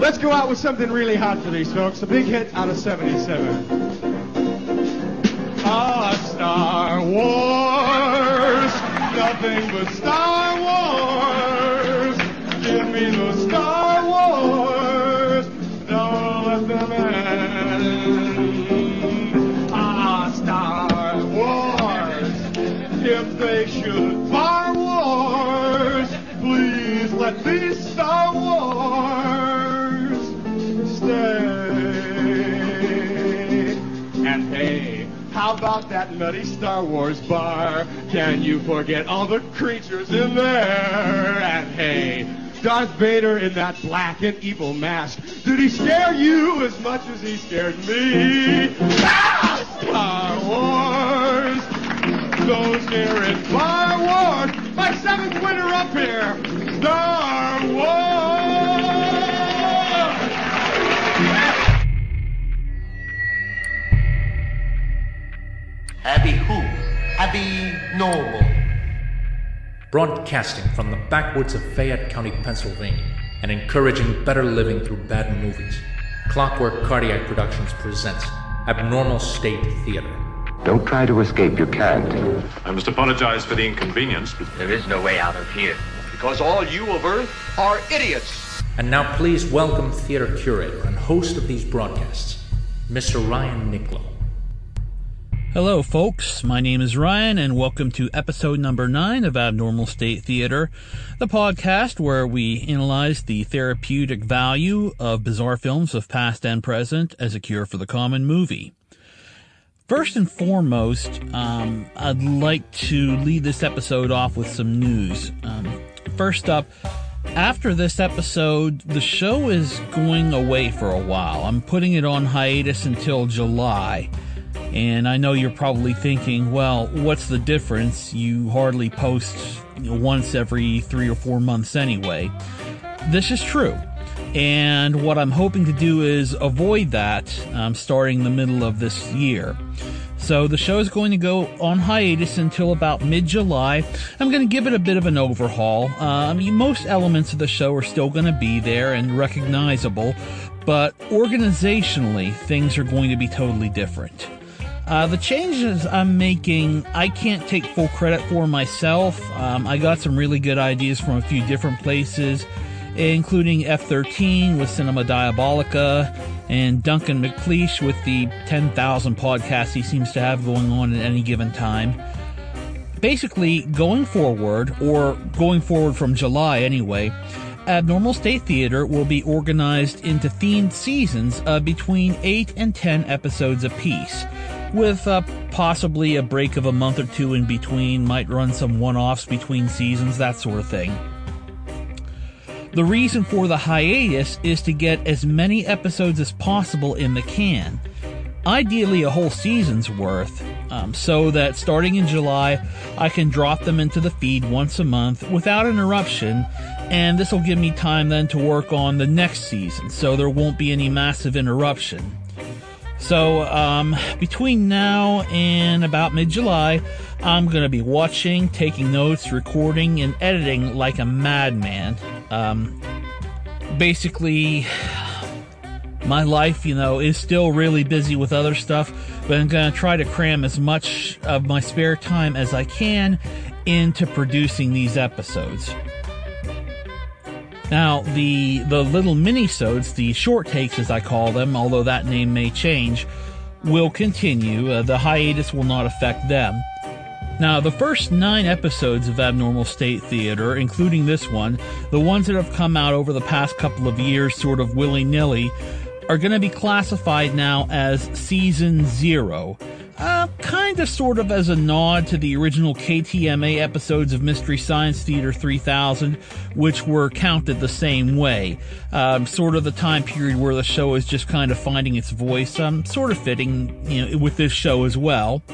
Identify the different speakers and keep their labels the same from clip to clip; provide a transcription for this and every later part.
Speaker 1: Let's go out with something really hot for these folks. A big hit out of 77. Ah, Star Wars. Nothing but Star Wars. About that nutty Star Wars bar? Can you forget all the creatures in there? And hey, Darth Vader in that black and evil mask. Did he scare you as much as he scared me? Ah, Star Wars! Those here in Star Wars! My seventh winner up here! Star Wars!
Speaker 2: Abby who? Abby normal.
Speaker 3: Broadcasting from the backwoods of Fayette County, Pennsylvania, and encouraging better living through bad movies, Clockwork Cardiac Productions presents Abnormal State Theater.
Speaker 4: Don't try to escape, you can't.
Speaker 5: I must apologize for the inconvenience.
Speaker 6: There is no way out of here. Because all you of Earth are idiots.
Speaker 3: And now please welcome theater curator and host of these broadcasts, Mr. Ryan Nicklow.
Speaker 7: Hello, folks. My name is Ryan, and welcome to episode number nine of Abnormal State Theater, the podcast where we analyze the therapeutic value of bizarre films of past and present as a cure for the common movie. First and foremost, um, I'd like to lead this episode off with some news. Um, first up, after this episode, the show is going away for a while. I'm putting it on hiatus until July. And I know you're probably thinking, well, what's the difference? You hardly post once every three or four months anyway. This is true. And what I'm hoping to do is avoid that um, starting the middle of this year. So the show is going to go on hiatus until about mid-July. I'm going to give it a bit of an overhaul. Mean, most elements of the show are still going to be there and recognizable, but organizationally, things are going to be totally different. Uh, the changes I'm making, I can't take full credit for myself. Um, I got some really good ideas from a few different places, including F13 with Cinema Diabolica and Duncan McLeish with the 10,000 podcasts he seems to have going on at any given time. Basically, going forward, or going forward from July anyway, Abnormal State Theater will be organized into themed seasons of between 8 and 10 episodes apiece with uh, possibly a break of a month or two in between, might run some one offs between seasons, that sort of thing. The reason for the hiatus is to get as many episodes as possible in the can. Ideally, a whole season's worth, um, so that starting in July, I can drop them into the feed once a month without interruption, and this will give me time then to work on the next season, so there won't be any massive interruption. So, um, between now and about mid July, I'm going to be watching, taking notes, recording, and editing like a madman. Um, basically, my life, you know, is still really busy with other stuff, but I'm going to try to cram as much of my spare time as I can into producing these episodes. Now, the the little minisodes, the short takes as I call them, although that name may change, will continue. Uh, the hiatus will not affect them. Now, the first nine episodes of Abnormal State Theater, including this one, the ones that have come out over the past couple of years, sort of willy nilly, are going to be classified now as Season Zero. Uh, kind of sort of as a nod to the original KTMA episodes of Mystery Science Theater 3000, which were counted the same way. Um, sort of the time period where the show is just kind of finding its voice, um, sort of fitting, you know, with this show as well.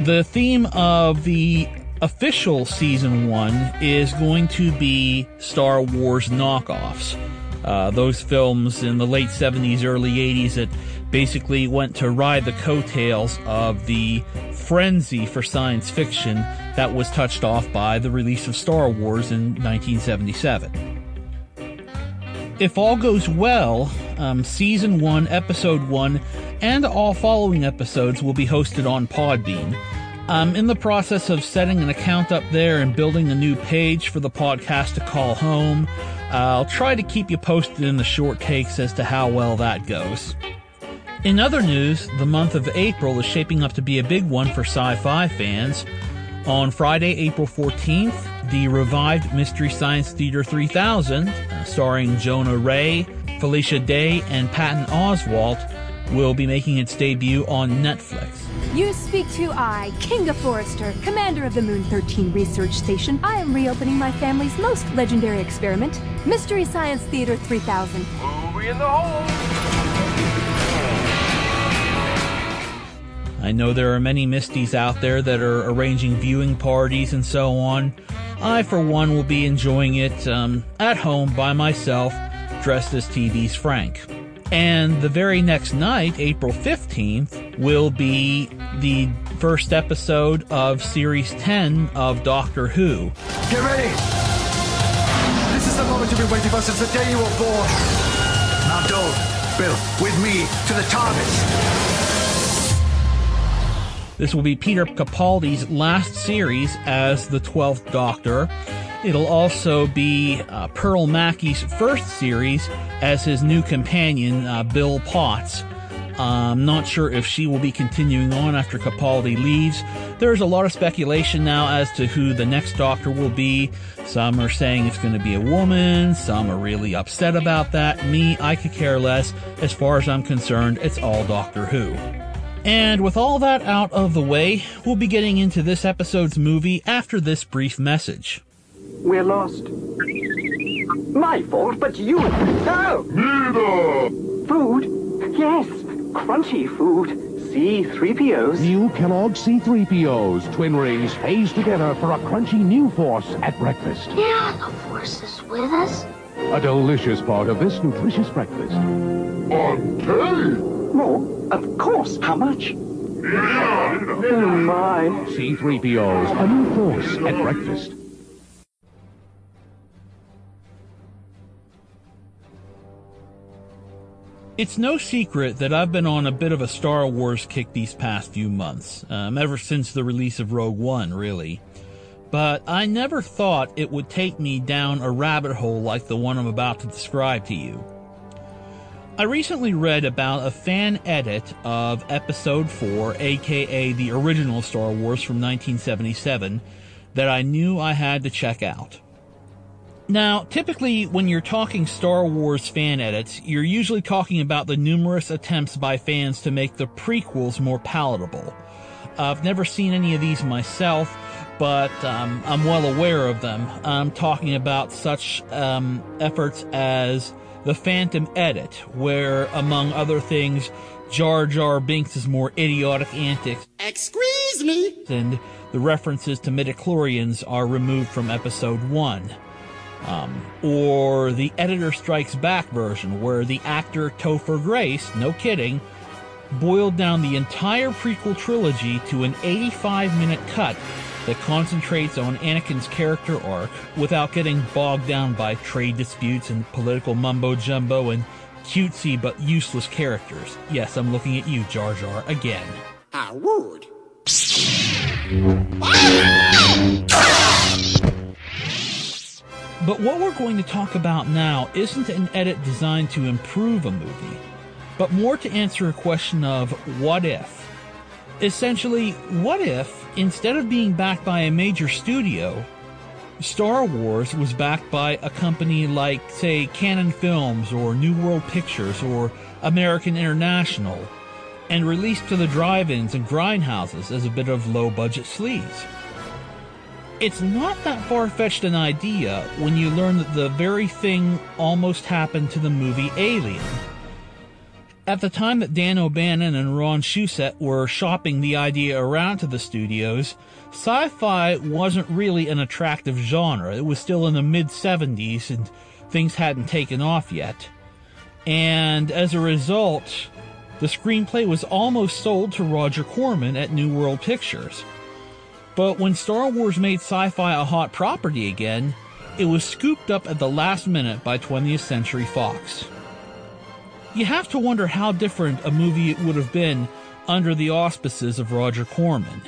Speaker 7: The theme of the official season one is going to be Star Wars knockoffs. Uh, those films in the late 70s, early 80s that basically went to ride the coattails of the frenzy for science fiction that was touched off by the release of Star Wars in 1977. If all goes well, um, season one, episode one, and all following episodes will be hosted on Podbean. I'm in the process of setting an account up there and building a new page for the podcast to call home. I'll try to keep you posted in the short takes as to how well that goes. In other news, the month of April is shaping up to be a big one for sci fi fans. On Friday, April 14th, the revived Mystery Science Theater 3000, uh, starring Jonah Ray, Felicia Day, and Patton Oswalt, will be making its debut on Netflix.
Speaker 8: You speak to I, Kinga Forrester, commander of the Moon 13 Research Station. I am reopening my family's most legendary experiment, Mystery Science Theater 3000.
Speaker 6: Movie in the hole.
Speaker 7: I know there are many MSTies out there that are arranging viewing parties and so on. I, for one, will be enjoying it um, at home by myself, dressed as TV's Frank. And the very next night, April 15th, will be the first episode of Series 10 of Doctor Who.
Speaker 9: Get ready! This is the moment you've been waiting for since the day you were born. Nardole, Bill, with me to the TARDIS.
Speaker 7: This will be Peter Capaldi's last series as the 12th Doctor. It'll also be uh, Pearl Mackie's first series as his new companion, uh, Bill Potts. I'm not sure if she will be continuing on after Capaldi leaves. There's a lot of speculation now as to who the next Doctor will be. Some are saying it's going to be a woman. Some are really upset about that. Me, I could care less. As far as I'm concerned, it's all Doctor Who. And with all that out of the way, we'll be getting into this episode's movie after this brief message.
Speaker 10: We're lost. My fault, but you. No!
Speaker 1: Neither!
Speaker 10: Food? Yes, crunchy food. C3POs.
Speaker 11: New Kellogg C3POs. Twin rings phased together for a crunchy new force at breakfast.
Speaker 12: Yeah, the force is with us.
Speaker 11: A delicious part of this nutritious breakfast.
Speaker 1: Okay!
Speaker 10: More? Of course. How much? Oh, my.
Speaker 11: C3POs, a new force at breakfast.
Speaker 7: It's no secret that I've been on a bit of a Star Wars kick these past few months, um, ever since the release of Rogue One, really. But I never thought it would take me down a rabbit hole like the one I'm about to describe to you. I recently read about a fan edit of Episode 4, aka the original Star Wars from 1977, that I knew I had to check out. Now, typically, when you're talking Star Wars fan edits, you're usually talking about the numerous attempts by fans to make the prequels more palatable. I've never seen any of these myself, but um, I'm well aware of them. I'm talking about such um, efforts as the Phantom Edit, where, among other things, Jar Jar Binks' more idiotic antics.
Speaker 13: Excuse me!
Speaker 7: And the references to midichlorians are removed from episode 1. Um, or the Editor Strikes Back version, where the actor Topher Grace, no kidding, boiled down the entire prequel trilogy to an 85 minute cut that concentrates on Anakin's character arc without getting bogged down by trade disputes and political mumbo jumbo and cutesy but useless characters. Yes, I'm looking at you, Jar Jar, again.
Speaker 13: How rude.
Speaker 7: But what we're going to talk about now isn't an edit designed to improve a movie, but more to answer a question of what if. Essentially, what if, instead of being backed by a major studio, Star Wars was backed by a company like, say, Cannon Films or New World Pictures or American International, and released to the drive ins and grindhouses as a bit of low budget sleaze? It's not that far fetched an idea when you learn that the very thing almost happened to the movie Alien. At the time that Dan O'Bannon and Ron Shusett were shopping the idea around to the studios, sci-fi wasn't really an attractive genre. It was still in the mid 70s and things hadn't taken off yet. And as a result, the screenplay was almost sold to Roger Corman at New World Pictures. But when Star Wars made sci-fi a hot property again, it was scooped up at the last minute by 20th Century Fox. You have to wonder how different a movie it would have been under the auspices of Roger Corman.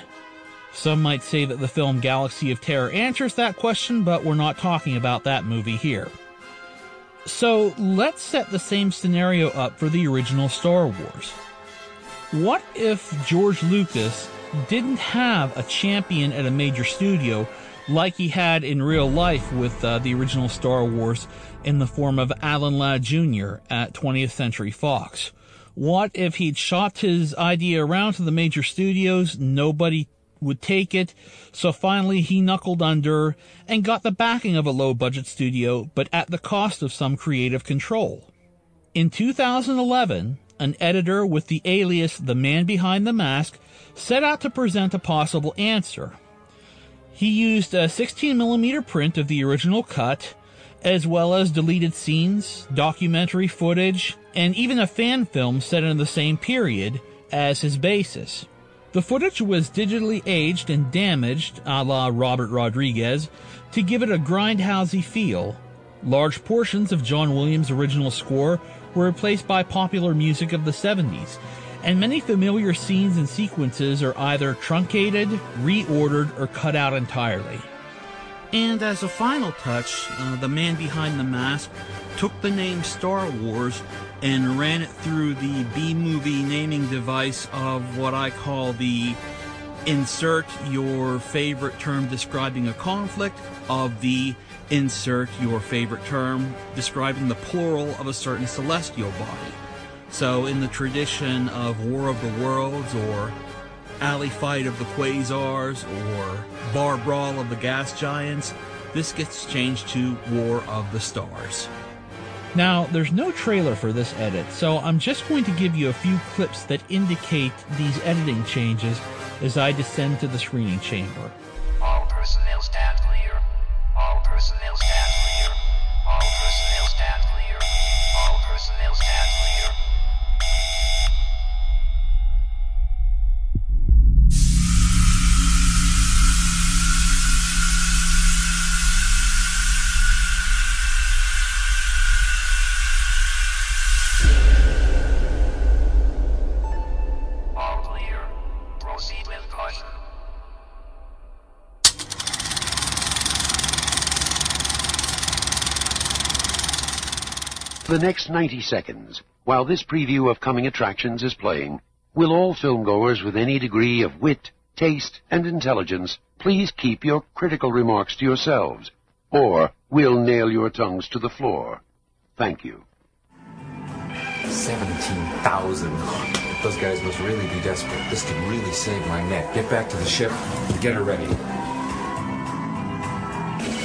Speaker 7: Some might say that the film Galaxy of Terror answers that question, but we're not talking about that movie here. So let's set the same scenario up for the original Star Wars. What if George Lucas didn't have a champion at a major studio like he had in real life with uh, the original Star Wars in the form of Alan Ladd Jr. at 20th Century Fox? What if he'd shopped his idea around to the major studios, nobody would take it, so finally he knuckled under and got the backing of a low budget studio, but at the cost of some creative control. In 2011, an editor with the alias The Man Behind the Mask set out to present a possible answer. He used a 16mm print of the original cut, as well as deleted scenes, documentary footage, and even a fan film set in the same period as his basis. The footage was digitally aged and damaged, a la Robert Rodriguez, to give it a grindhousey feel. Large portions of John Williams' original score were replaced by popular music of the 70s, and many familiar scenes and sequences are either truncated, reordered, or cut out entirely. And as a final touch, uh, the man behind the mask took the name Star Wars and ran it through the B movie naming device of what I call the insert your favorite term describing a conflict of the insert your favorite term describing the plural of a certain celestial body. So, in the tradition of War of the Worlds or Alley Fight of the Quasars or Bar Brawl of the Gas Giants, this gets changed to War of the Stars. Now, there's no trailer for this edit, so I'm just going to give you a few clips that indicate these editing changes as I descend to the screening chamber.
Speaker 14: Next 90 seconds, while this preview of coming attractions is playing, will all filmgoers with any degree of wit, taste, and intelligence please keep your critical remarks to yourselves, or we'll nail your tongues to the floor. Thank you.
Speaker 15: 17,000. Those guys must really be desperate. This could really save my neck. Get back to the ship. And get her ready.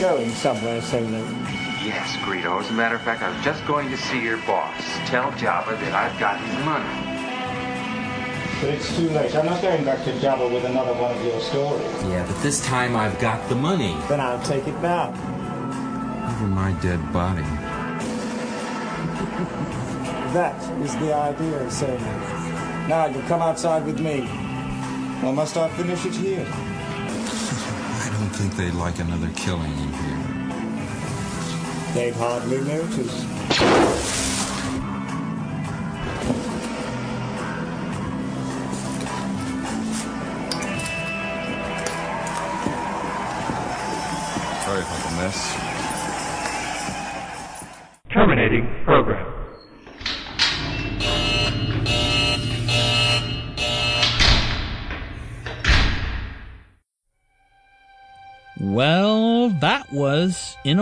Speaker 16: Going somewhere, Solo.
Speaker 17: Yes, Greedo. As a matter of fact, I was just going to see your boss. Tell Jabba that I've got his money.
Speaker 16: But it's too late. I'm not going back to Jabba with another one of your stories.
Speaker 15: Yeah, but this time I've got the money.
Speaker 16: Then I'll take it now.
Speaker 15: Over my dead body.
Speaker 16: That is the idea, Solo. Now you come outside with me. Or must I finish it here?
Speaker 15: I don't think they'd like another killing in here.
Speaker 16: They'd hardly notice.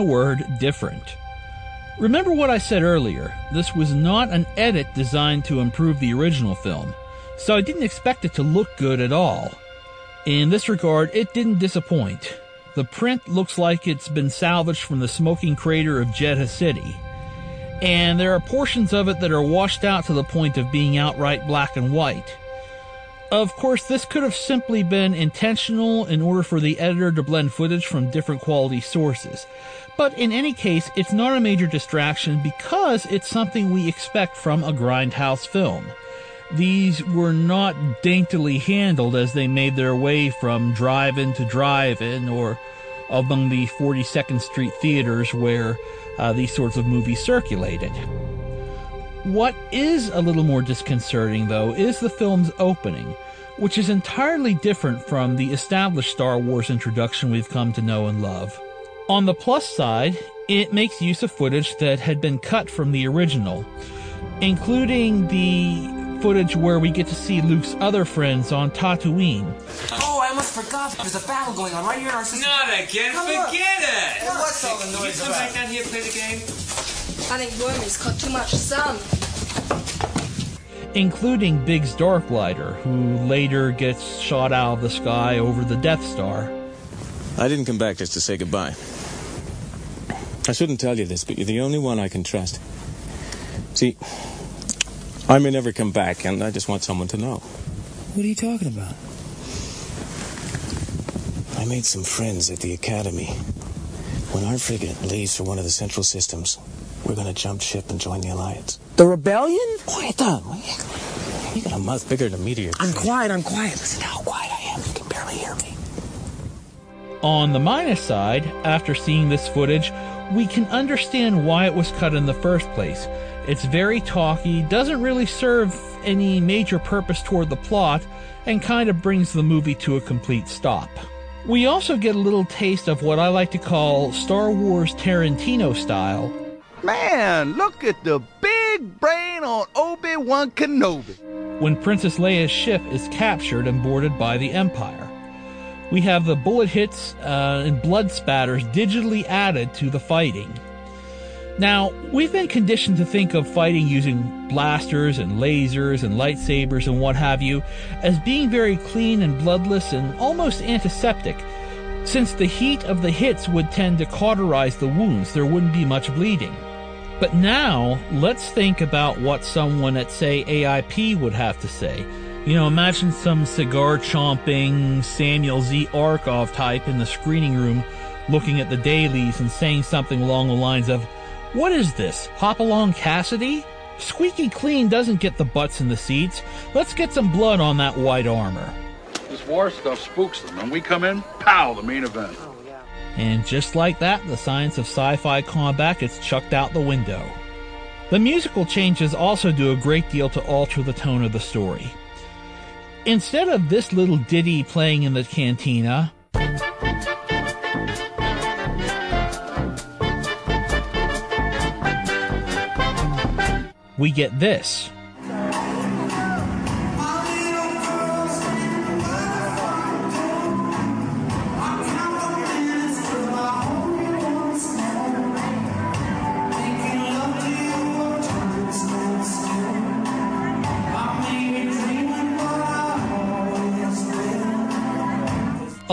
Speaker 7: Word, different. Remember what I said earlier. This was not an edit designed to improve the original film, so I didn't expect it to look good at all. In this regard, it didn't disappoint. The print looks like it's been salvaged from the smoking crater of Jedha City. And there are portions of it that are washed out to the point of being outright black and white. Of course, this could have simply been intentional in order for the editor to blend footage from different quality sources. But in any case, it's not a major distraction because it's something we expect from a grindhouse film. These were not daintily handled as they made their way from drive-in to drive-in or among the 42nd Street theaters where uh, these sorts of movies circulated. What is a little more disconcerting, though, is the film's opening, which is entirely different from the established Star Wars introduction we've come to know and love. On the plus side, it makes use of footage that had been cut from the original, including the footage where we get to see Luke's other friends on Tatooine.
Speaker 18: Oh, I almost forgot. There's a battle going on right here in our system.
Speaker 19: Not again.
Speaker 18: Come
Speaker 19: Forget
Speaker 18: on.
Speaker 19: it.
Speaker 18: Hey, what's all the
Speaker 19: Can you
Speaker 18: noise
Speaker 19: come
Speaker 18: about?
Speaker 19: back down here and play the game?
Speaker 20: I think Wormy's caught too much sun.
Speaker 7: including Biggs Darklighter, who later gets shot out of the sky over the Death Star.
Speaker 21: I didn't come back just to say goodbye. I shouldn't tell you this, but you're the only one I can trust. See, I may never come back, and I just want someone to know.
Speaker 18: What are you talking about?
Speaker 21: I made some friends at the academy. When our frigate leaves for one of the central systems, we're gonna jump ship and join the Alliance.
Speaker 18: The rebellion?
Speaker 21: Quiet down. You got a mouth bigger than a meteor.
Speaker 18: I'm quiet, I'm quiet. Listen how quiet I am. You can barely hear me.
Speaker 7: On the minus side, after seeing this footage, we can understand why it was cut in the first place. It's very talky, doesn't really serve any major purpose toward the plot, and kind of brings the movie to a complete stop. We also get a little taste of what I like to call Star Wars Tarantino style,
Speaker 22: Man, look at the big brain on Obi-Wan Kenobi.
Speaker 7: when Princess Leia's ship is captured and boarded by the Empire. We have the bullet hits uh, and blood spatters digitally added to the fighting. Now, we've been conditioned to think of fighting using blasters and lasers and lightsabers and what have you as being very clean and bloodless and almost antiseptic. Since the heat of the hits would tend to cauterize the wounds, there wouldn't be much bleeding. But now, let's think about what someone at, say, AIP would have to say. You know, imagine some cigar chomping Samuel Z. Arkoff type in the screening room looking at the dailies and saying something along the lines of, What is this? Hopalong Cassidy? Squeaky clean doesn't get the butts in the seats. Let's get some blood on that white armor.
Speaker 23: This war stuff spooks them. When we come in, pow, the main event.
Speaker 7: Oh, and just like that, the science of sci fi combat gets chucked out the window. The musical changes also do a great deal to alter the tone of the story. Instead of this little ditty playing in the cantina, we get this.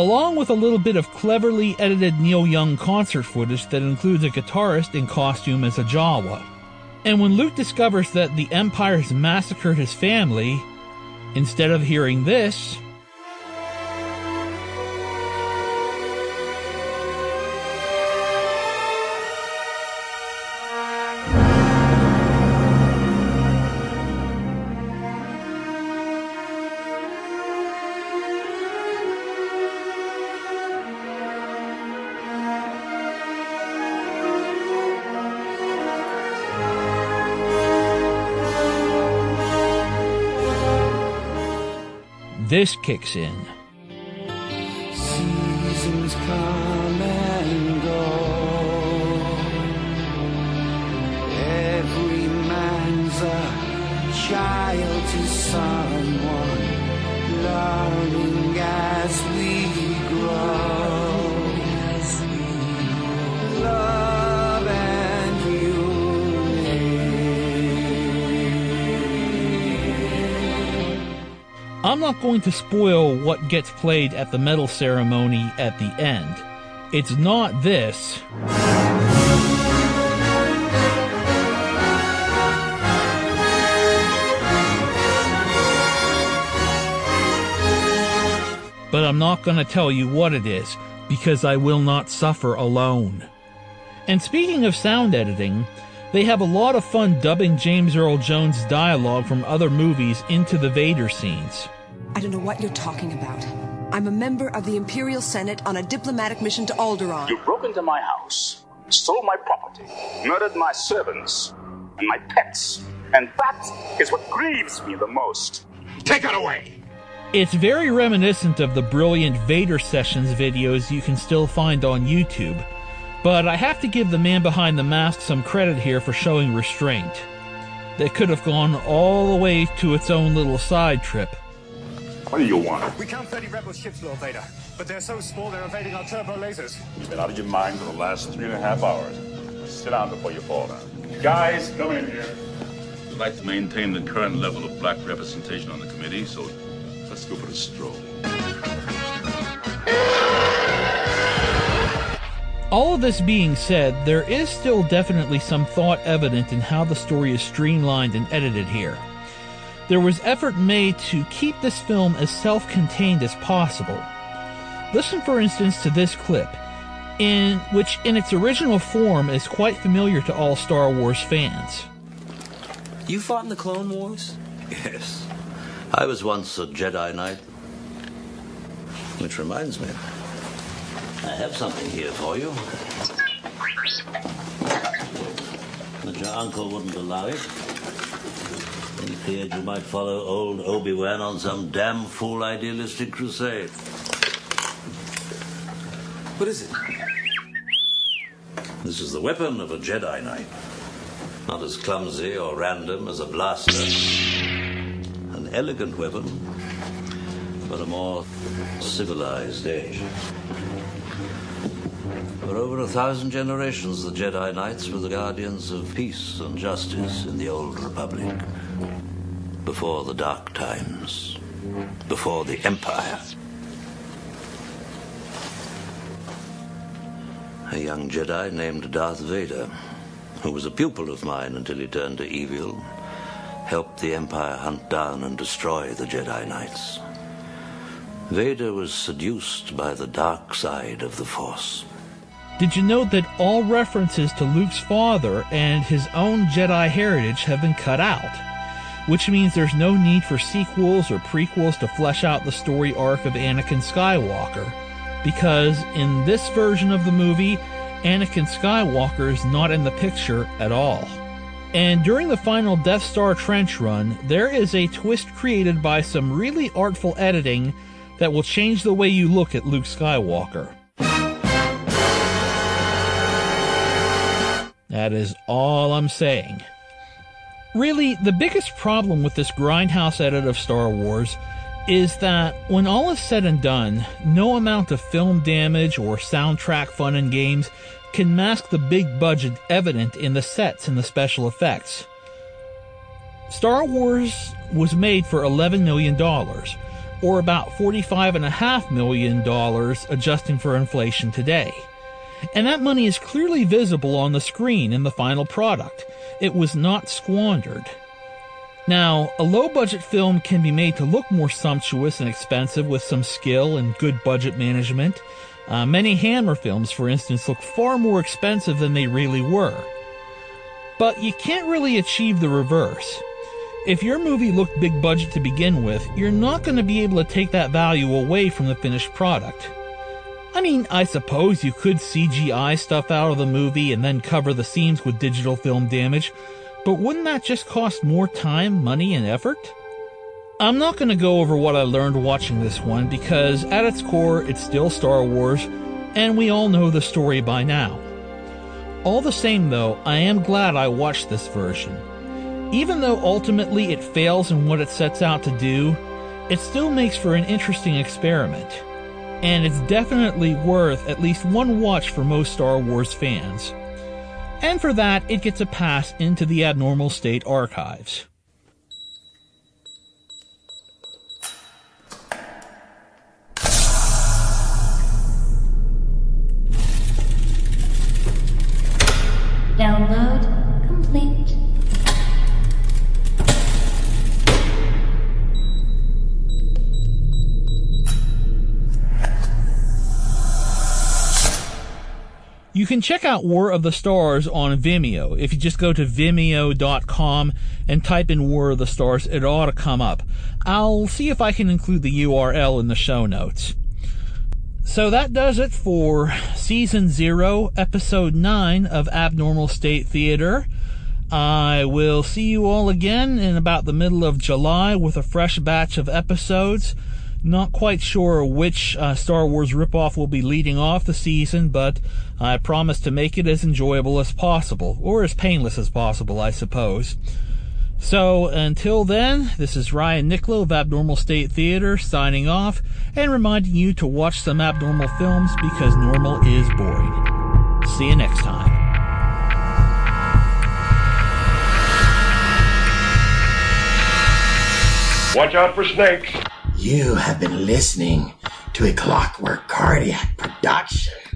Speaker 7: Along with a little bit of cleverly edited Neil Young concert footage that includes a guitarist in costume as a Jawa. And when Luke discovers that the Empire has massacred his family, instead of hearing this, this kicks in. Not going to spoil what gets played at the medal ceremony at the end. It's not this. But I'm not going to tell you what it is, because I will not suffer alone. And speaking of sound editing, they have a lot of fun dubbing James Earl Jones' dialogue from other movies into the Vader scenes.
Speaker 24: I don't know what you're talking about.
Speaker 25: I'm a member of the Imperial Senate on a diplomatic mission to Alderaan.
Speaker 26: You broke into my house, stole my property, murdered my servants, and my pets. And that is what grieves me the most. Take it away!
Speaker 7: It's very reminiscent of the brilliant Vader Sessions videos you can still find on YouTube, but I have to give the man behind the mask some credit here for showing restraint. That could have gone all the way to its own little side trip.
Speaker 26: What do you want?
Speaker 16: We count 30 rebel ships, Lord Vader, but they're so small they're evading our turbo lasers.
Speaker 26: You've been out of your mind for the last three and a half hours. Sit down before you fall down. Guys, come in here.
Speaker 23: We'd like to maintain the current level of black representation on the committee, so let's go for a stroll.
Speaker 7: All of this being said, there is still definitely some thought evident in how the story is streamlined and edited here. There was effort made to keep this film as self contained as possible. Listen, for instance, to this clip, in which, in its original form, is quite familiar to all Star Wars fans.
Speaker 27: You fought in the Clone Wars?
Speaker 28: Yes. I was once a Jedi Knight. Which reminds me, I have something here for you. But your uncle wouldn't allow it. He feared you might follow old Obi-Wan on some damn fool idealistic crusade.
Speaker 27: What is it?
Speaker 28: This is the weapon of a Jedi Knight. Not as clumsy or random as a blaster. An elegant weapon for a more civilized age. For over a thousand generations, the Jedi Knights were the guardians of peace and justice in the Old Republic. Before the Dark Times. Before the Empire. A young Jedi named Darth Vader, who was a pupil of mine until he turned to evil, helped the Empire hunt down and destroy the Jedi Knights. Vader was seduced by the dark side of the Force.
Speaker 7: Did you note that all references to Luke's father and his own Jedi heritage have been cut out? Which means there's no need for sequels or prequels to flesh out the story arc of Anakin Skywalker. Because in this version of the movie, Anakin Skywalker is not in the picture at all. And during the final Death Star trench run, there is a twist created by some really artful editing that will change the way you look at Luke Skywalker. That is all I'm saying. Really, the biggest problem with this grindhouse edit of Star Wars is that when all is said and done, no amount of film damage or soundtrack fun and games can mask the big budget evident in the sets and the special effects. Star Wars was made for $11 million, or about $45.5 million adjusting for inflation today. And that money is clearly visible on the screen in the final product. It was not squandered. Now, a low budget film can be made to look more sumptuous and expensive with some skill and good budget management. Uh, many Hammer films, for instance, look far more expensive than they really were. But you can't really achieve the reverse. If your movie looked big budget to begin with, you're not going to be able to take that value away from the finished product. I mean, I suppose you could CGI stuff out of the movie and then cover the seams with digital film damage, but wouldn't that just cost more time, money, and effort? I'm not going to go over what I learned watching this one because at its core, it's still Star Wars, and we all know the story by now. All the same, though, I am glad I watched this version. Even though ultimately it fails in what it sets out to do, it still makes for an interesting experiment. And it's definitely worth at least one watch for most Star Wars fans. And for that, it gets a pass into the Abnormal State archives. Can check out War of the Stars on Vimeo. If you just go to vimeo.com and type in War of the Stars, it ought to come up. I'll see if I can include the URL in the show notes. So that does it for season zero, episode nine of Abnormal State Theater. I will see you all again in about the middle of July with a fresh batch of episodes. Not quite sure which uh, Star Wars ripoff will be leading off the season, but I promise to make it as enjoyable as possible, or as painless as possible, I suppose. So until then, this is Ryan Nicklo of Abnormal State Theater signing off and reminding you to watch some abnormal films because normal is boring. See you next time.
Speaker 29: Watch out for snakes.
Speaker 30: You have been listening to a Clockwork Cardiac production.